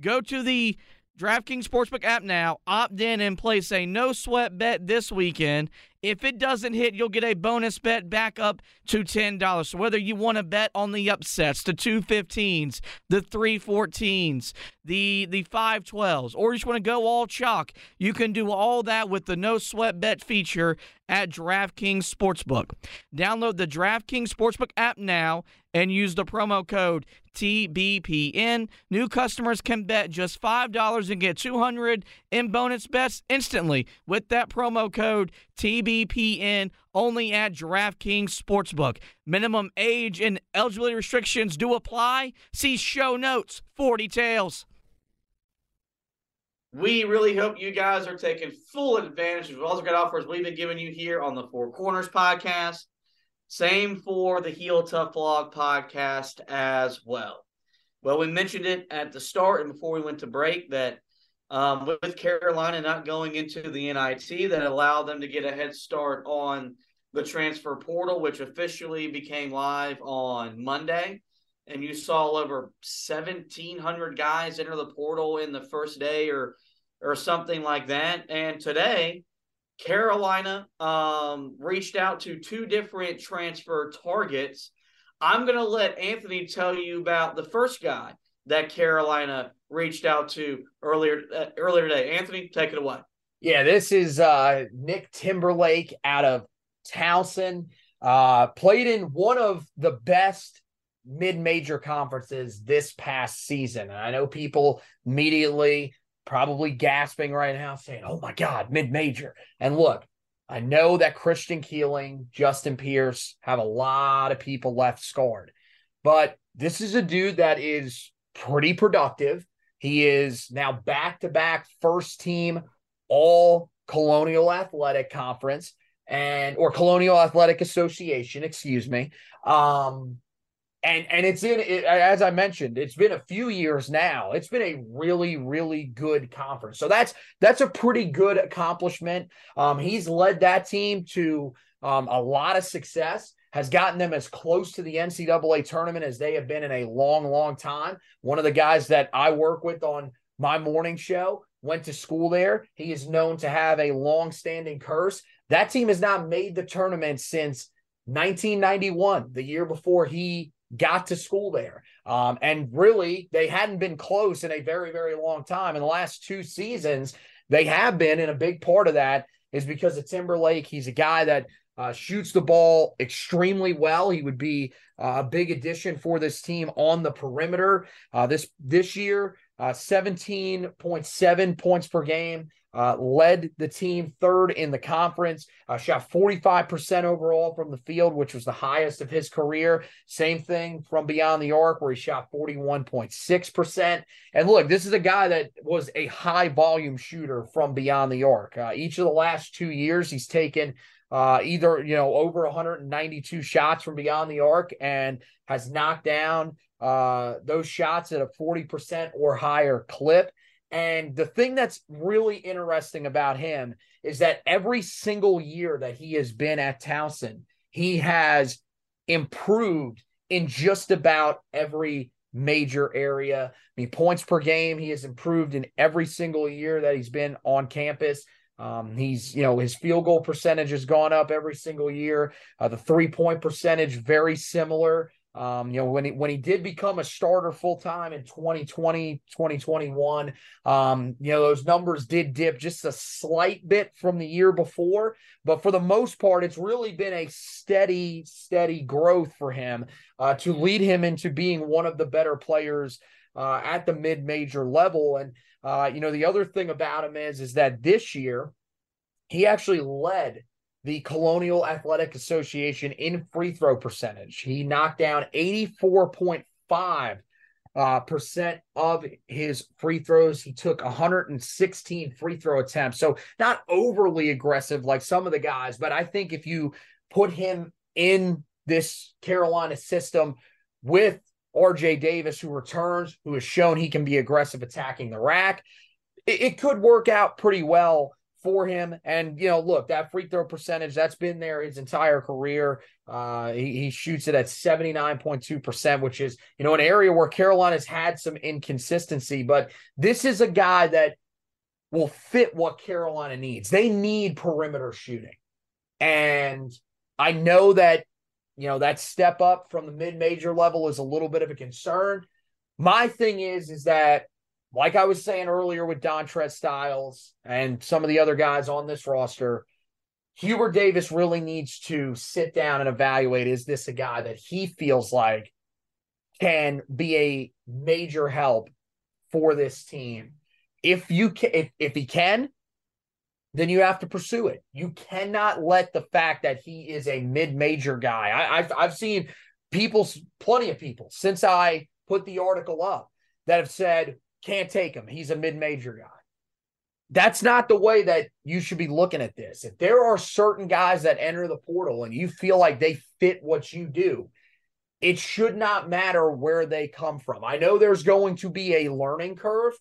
Go to the DraftKings Sportsbook app now, opt in, and place a no sweat bet this weekend. If it doesn't hit, you'll get a bonus bet back up to $10. So whether you want to bet on the upsets, the 215s, the 314s, the the 512s, or you just want to go all chalk, you can do all that with the no sweat bet feature at DraftKings Sportsbook. Download the DraftKings Sportsbook app now and use the promo code TBPN. New customers can bet just $5 and get 200 in bonus bets instantly with that promo code TBPN only at DraftKings Sportsbook. Minimum age and eligibility restrictions do apply. See show notes for details. We really hope you guys are taking full advantage of all the great offers we've been giving you here on the Four Corners podcast. Same for the Heel Tough Vlog podcast as well. Well, we mentioned it at the start and before we went to break that um, with Carolina not going into the NIT, that allowed them to get a head start on the transfer portal, which officially became live on Monday. And you saw over 1,700 guys enter the portal in the first day or or something like that. And today, Carolina um, reached out to two different transfer targets. I'm going to let Anthony tell you about the first guy that Carolina reached out to earlier uh, earlier today. Anthony, take it away. Yeah, this is uh, Nick Timberlake out of Towson. Uh, played in one of the best mid-major conferences this past season. And I know people immediately probably gasping right now, saying, "Oh my God, mid-major!" And look, I know that Christian Keeling, Justin Pierce have a lot of people left scarred, but this is a dude that is pretty productive. He is now back to back first team all Colonial Athletic Conference and or Colonial Athletic Association, excuse me. Um, and and it's in it, as I mentioned, it's been a few years now. It's been a really really good conference. So that's that's a pretty good accomplishment. Um, he's led that team to um, a lot of success. Has gotten them as close to the NCAA tournament as they have been in a long, long time. One of the guys that I work with on my morning show went to school there. He is known to have a long-standing curse. That team has not made the tournament since 1991, the year before he got to school there. Um, and really, they hadn't been close in a very, very long time. In the last two seasons, they have been, and a big part of that is because of Timberlake. He's a guy that uh, shoots the ball extremely well. He would be uh, a big addition for this team on the perimeter. Uh, this this year, uh, 17.7 points per game, uh, led the team third in the conference, uh, shot 45% overall from the field, which was the highest of his career. Same thing from beyond the arc, where he shot 41.6%. And look, this is a guy that was a high volume shooter from beyond the arc. Uh, each of the last two years, he's taken uh, either you know over 192 shots from beyond the arc and has knocked down uh, those shots at a 40% or higher clip. And the thing that's really interesting about him is that every single year that he has been at Towson, he has improved in just about every major area. I mean, points per game, he has improved in every single year that he's been on campus. Um, he's, you know, his field goal percentage has gone up every single year. Uh, the three point percentage, very similar. Um, you know, when he when he did become a starter full time in 2020, 2021, um, you know, those numbers did dip just a slight bit from the year before, but for the most part, it's really been a steady, steady growth for him uh, to lead him into being one of the better players uh, at the mid-major level. And uh, you know, the other thing about him is is that this year he actually led the Colonial Athletic Association in free throw percentage. He knocked down 84.5 uh, percent of his free throws. He took 116 free throw attempts. So not overly aggressive like some of the guys, but I think if you put him in this Carolina system with RJ Davis, who returns, who has shown he can be aggressive attacking the rack. It, it could work out pretty well for him. And, you know, look, that free throw percentage, that's been there his entire career. Uh, he, he shoots it at 79.2%, which is, you know, an area where Carolina's had some inconsistency. But this is a guy that will fit what Carolina needs. They need perimeter shooting. And I know that, you know, that step up from the mid major level is a little bit of a concern. My thing is, is that like I was saying earlier with Dontrez Styles and some of the other guys on this roster, Hubert Davis really needs to sit down and evaluate is this a guy that he feels like can be a major help for this team? If you can, if, if he can, then you have to pursue it. You cannot let the fact that he is a mid-major guy. I, I've I've seen people, plenty of people, since I put the article up that have said, can't take him. He's a mid major guy. That's not the way that you should be looking at this. If there are certain guys that enter the portal and you feel like they fit what you do, it should not matter where they come from. I know there's going to be a learning curve,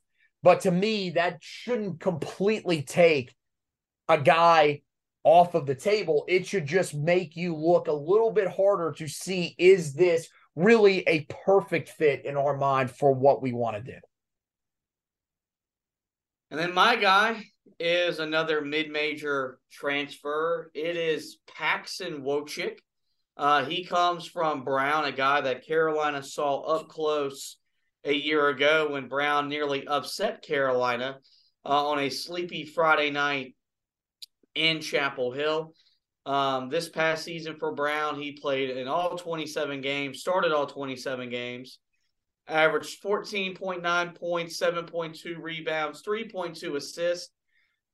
but to me, that shouldn't completely take a guy off of the table. It should just make you look a little bit harder to see is this really a perfect fit in our mind for what we want to do. And then my guy is another mid-major transfer. It is Paxson Wojcik. Uh, he comes from Brown, a guy that Carolina saw up close a year ago when Brown nearly upset Carolina uh, on a sleepy Friday night in Chapel Hill. Um, this past season for Brown, he played in all 27 games, started all 27 games averaged 14.9 points, 7.2 rebounds, 3.2 assists,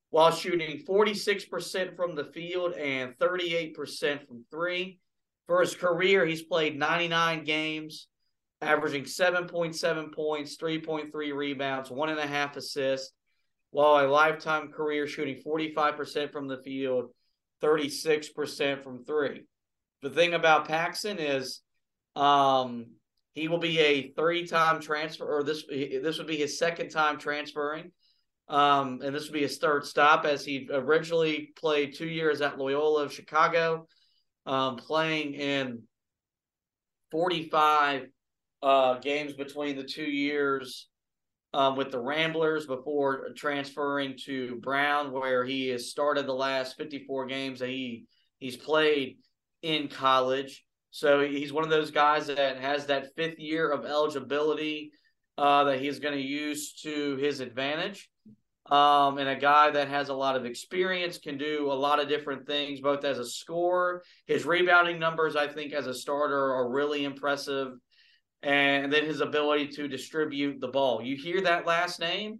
while shooting 46% from the field and 38% from three. For his career, he's played 99 games, averaging 7.7 points, 3.3 rebounds, one and a half assists, while a lifetime career shooting 45% from the field, 36% from three. The thing about Paxson is um, he will be a three-time transfer, or this this would be his second time transferring, um, and this would be his third stop as he originally played two years at Loyola of Chicago, um, playing in 45 uh, games between the two years um, with the Ramblers before transferring to Brown, where he has started the last 54 games that he he's played in college. So he's one of those guys that has that fifth year of eligibility uh, that he's going to use to his advantage. Um, and a guy that has a lot of experience can do a lot of different things, both as a scorer. His rebounding numbers, I think, as a starter, are really impressive. And then his ability to distribute the ball. You hear that last name,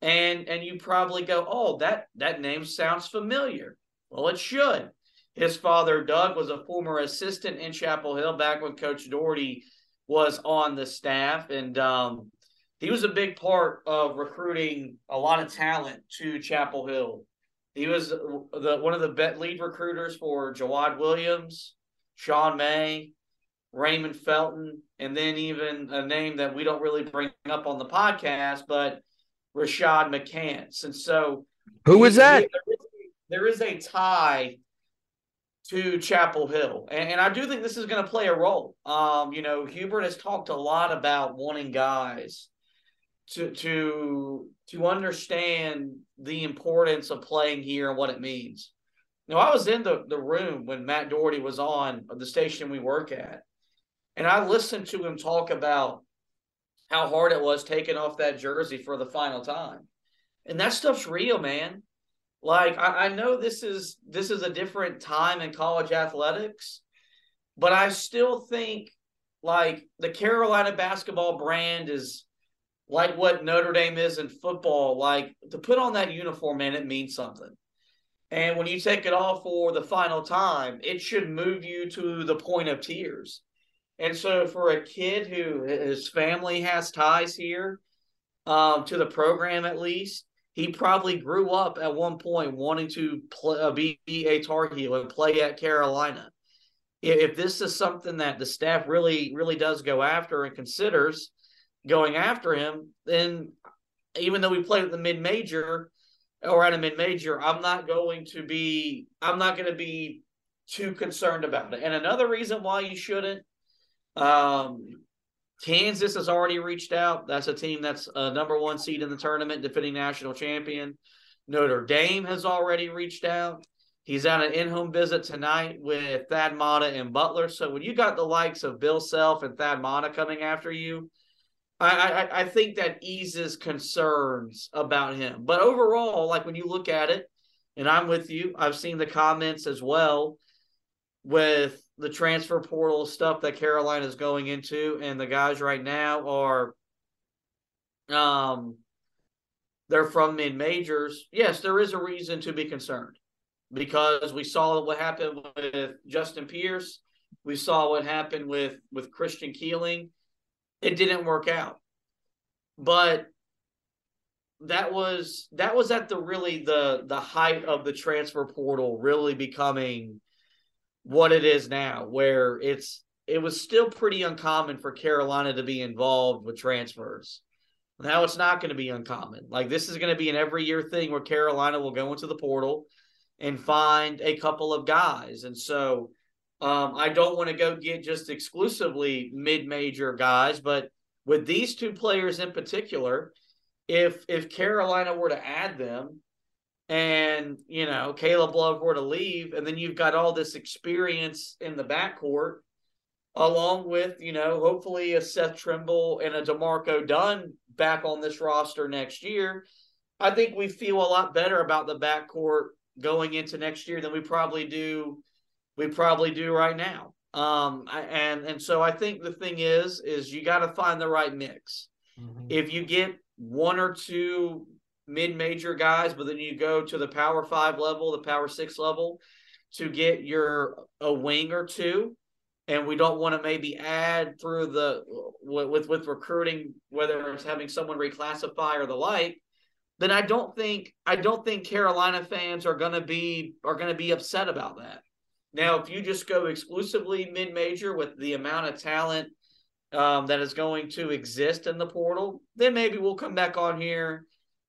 and and you probably go, "Oh, that that name sounds familiar." Well, it should his father, Doug, was a former assistant in Chapel Hill back when Coach Doherty was on the staff. And um, he was a big part of recruiting a lot of talent to Chapel Hill. He was the one of the bet lead recruiters for Jawad Williams, Sean May, Raymond Felton, and then even a name that we don't really bring up on the podcast, but Rashad McCants. And so, who was that? He, there is a tie to Chapel Hill. And, and I do think this is going to play a role. Um, you know, Hubert has talked a lot about wanting guys to to to understand the importance of playing here and what it means. Now, I was in the, the room when Matt Doherty was on the station we work at, and I listened to him talk about how hard it was taking off that jersey for the final time. And that stuff's real, man. Like I, I know this is this is a different time in college athletics, but I still think like the Carolina basketball brand is like what Notre Dame is in football. Like to put on that uniform, man, it means something. And when you take it off for the final time, it should move you to the point of tears. And so, for a kid who his family has ties here um, to the program, at least, he probably grew up at one point wanting to play, uh, be a Tar Heel and play at Carolina. if this is something that the staff really, really does go after and considers going after him, then even though we played at the mid major or at a mid major, I'm not going to be I'm not going to be too concerned about it. And another reason why you shouldn't, um, Kansas has already reached out. That's a team that's a number one seed in the tournament, defending national champion. Notre Dame has already reached out. He's on an in-home visit tonight with Thad Matta and Butler. So when you got the likes of Bill Self and Thad Matta coming after you, I, I, I think that eases concerns about him. But overall, like when you look at it, and I'm with you, I've seen the comments as well with the transfer portal stuff that Carolina is going into, and the guys right now are um they're from mid majors. Yes, there is a reason to be concerned because we saw what happened with Justin Pierce. We saw what happened with with Christian Keeling. It didn't work out. But that was that was at the really the the height of the transfer portal really becoming what it is now, where it's it was still pretty uncommon for Carolina to be involved with transfers. Now it's not going to be uncommon. Like this is going to be an every year thing where Carolina will go into the portal and find a couple of guys. And so um, I don't want to go get just exclusively mid major guys, but with these two players in particular, if if Carolina were to add them, and you know Caleb Love were to leave, and then you've got all this experience in the backcourt, along with you know hopefully a Seth Trimble and a D'Marco Dunn back on this roster next year. I think we feel a lot better about the backcourt going into next year than we probably do we probably do right now. Um, and and so I think the thing is is you got to find the right mix. Mm-hmm. If you get one or two mid-major guys, but then you go to the power five level, the power six level to get your a wing or two. And we don't want to maybe add through the with with recruiting, whether it's having someone reclassify or the like. Then I don't think I don't think Carolina fans are gonna be are gonna be upset about that. Now, if you just go exclusively mid-major with the amount of talent um, that is going to exist in the portal, then maybe we'll come back on here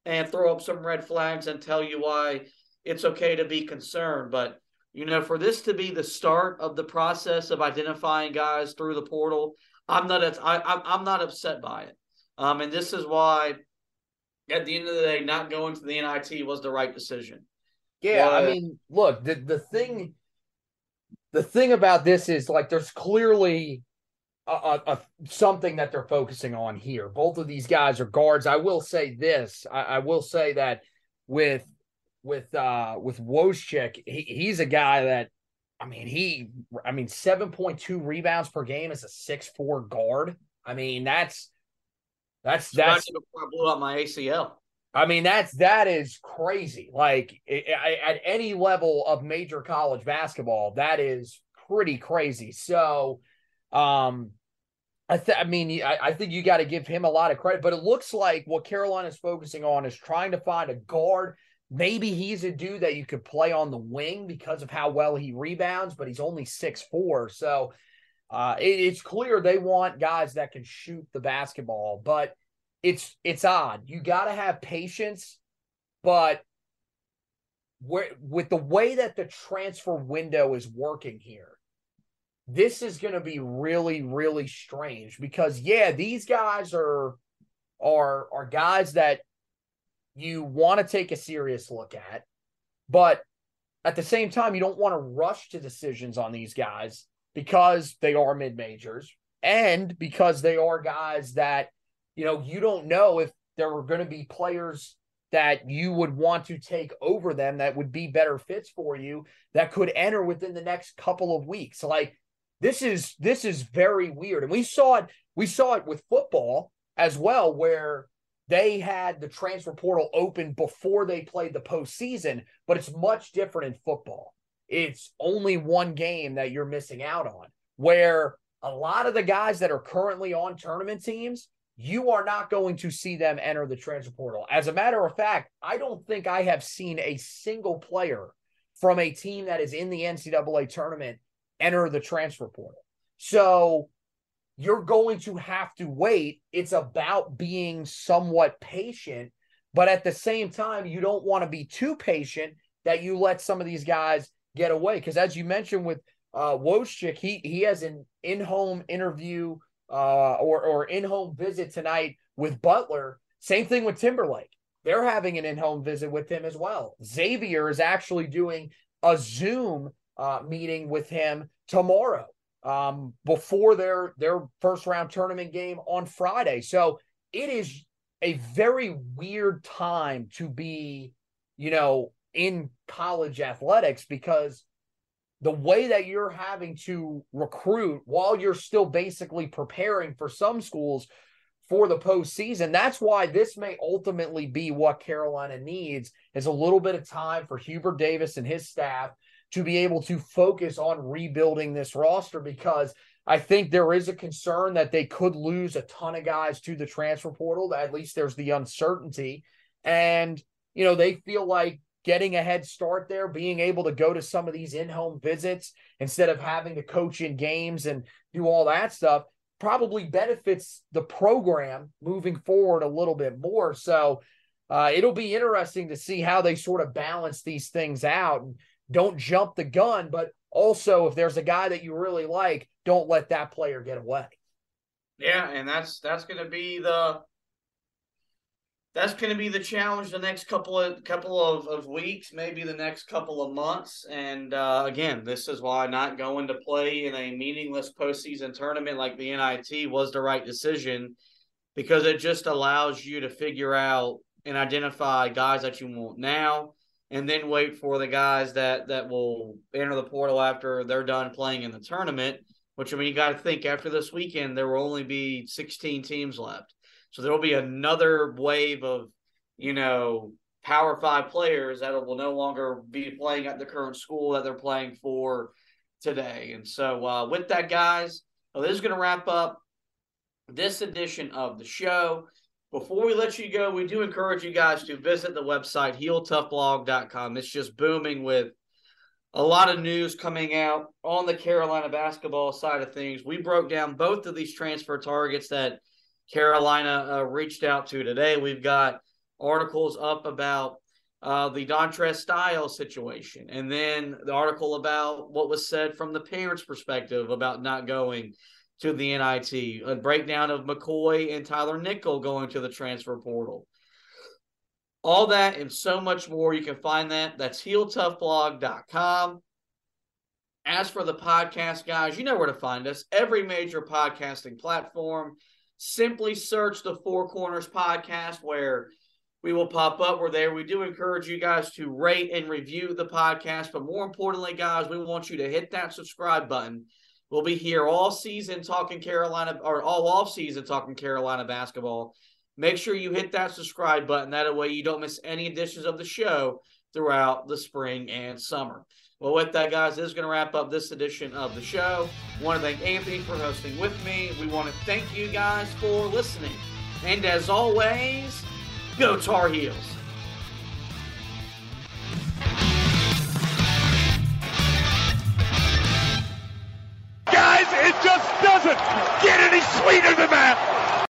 and throw up some red flags and tell you why it's okay to be concerned. But you know, for this to be the start of the process of identifying guys through the portal, I'm not I, I'm not upset by it. Um, and this is why, at the end of the day, not going to the NIT was the right decision. Yeah, but, I mean, look, the the thing, the thing about this is like, there's clearly a, a, something that they're focusing on here. Both of these guys are guards. I will say this. I, I will say that with with uh with Wojcik, he, he's a guy that I mean he I mean 7.2 rebounds per game as a six four guard. I mean that's that's that's before I blew out my ACL. I mean that's that is crazy. Like at any level of major college basketball, that is pretty crazy. So um, I, th- I mean, I, I think you got to give him a lot of credit, but it looks like what Carolina's focusing on is trying to find a guard. Maybe he's a dude that you could play on the wing because of how well he rebounds, but he's only six four. So uh, it, it's clear they want guys that can shoot the basketball, but it's it's odd. You got to have patience, but where with the way that the transfer window is working here, this is going to be really really strange because yeah these guys are are are guys that you want to take a serious look at but at the same time you don't want to rush to decisions on these guys because they are mid majors and because they are guys that you know you don't know if there are going to be players that you would want to take over them that would be better fits for you that could enter within the next couple of weeks. Like this is this is very weird. And we saw it, we saw it with football as well, where they had the transfer portal open before they played the postseason, but it's much different in football. It's only one game that you're missing out on, where a lot of the guys that are currently on tournament teams, you are not going to see them enter the transfer portal. As a matter of fact, I don't think I have seen a single player from a team that is in the NCAA tournament enter the transfer portal. So you're going to have to wait. It's about being somewhat patient, but at the same time, you don't want to be too patient that you let some of these guys get away. Because as you mentioned with uh, Wojcik, he he has an in-home interview uh, or or in-home visit tonight with Butler. Same thing with Timberlake. They're having an in-home visit with him as well. Xavier is actually doing a Zoom uh, meeting with him tomorrow um, before their their first round tournament game on Friday. So it is a very weird time to be, you know, in college athletics because the way that you're having to recruit while you're still basically preparing for some schools for the postseason. That's why this may ultimately be what Carolina needs is a little bit of time for Hubert Davis and his staff to be able to focus on rebuilding this roster because I think there is a concern that they could lose a ton of guys to the transfer portal. At least there's the uncertainty. And, you know, they feel like getting a head start there, being able to go to some of these in home visits instead of having to coach in games and do all that stuff probably benefits the program moving forward a little bit more. So uh, it'll be interesting to see how they sort of balance these things out. And, don't jump the gun, but also if there's a guy that you really like, don't let that player get away. Yeah, and that's that's going to be the that's going to be the challenge the next couple of couple of, of weeks, maybe the next couple of months. And uh, again, this is why not going to play in a meaningless postseason tournament like the NIT was the right decision because it just allows you to figure out and identify guys that you want now and then wait for the guys that that will enter the portal after they're done playing in the tournament. Which I mean, you got to think after this weekend there will only be 16 teams left, so there will be another wave of you know Power Five players that will no longer be playing at the current school that they're playing for today. And so uh, with that, guys, well, this is going to wrap up this edition of the show. Before we let you go, we do encourage you guys to visit the website heeltoughblog.com. It's just booming with a lot of news coming out on the Carolina basketball side of things. We broke down both of these transfer targets that Carolina uh, reached out to today. We've got articles up about uh, the Dontrez Styles situation, and then the article about what was said from the parents' perspective about not going to the NIT, a breakdown of McKoy and Tyler Nickel going to the transfer portal. All that and so much more. You can find that. That's heeltoughblog.com. As for the podcast, guys, you know where to find us. Every major podcasting platform. Simply search the Four Corners Podcast where we will pop up. We're there. We do encourage you guys to rate and review the podcast. But more importantly, guys, we want you to hit that subscribe button We'll be here all season talking Carolina or all off season talking Carolina basketball. Make sure you hit that subscribe button. That way you don't miss any editions of the show throughout the spring and summer. Well, with that, guys, this is going to wrap up this edition of the show. I want to thank Anthony for hosting with me. We want to thank you guys for listening. And as always, go Tar Heels. Get any sweeter than that.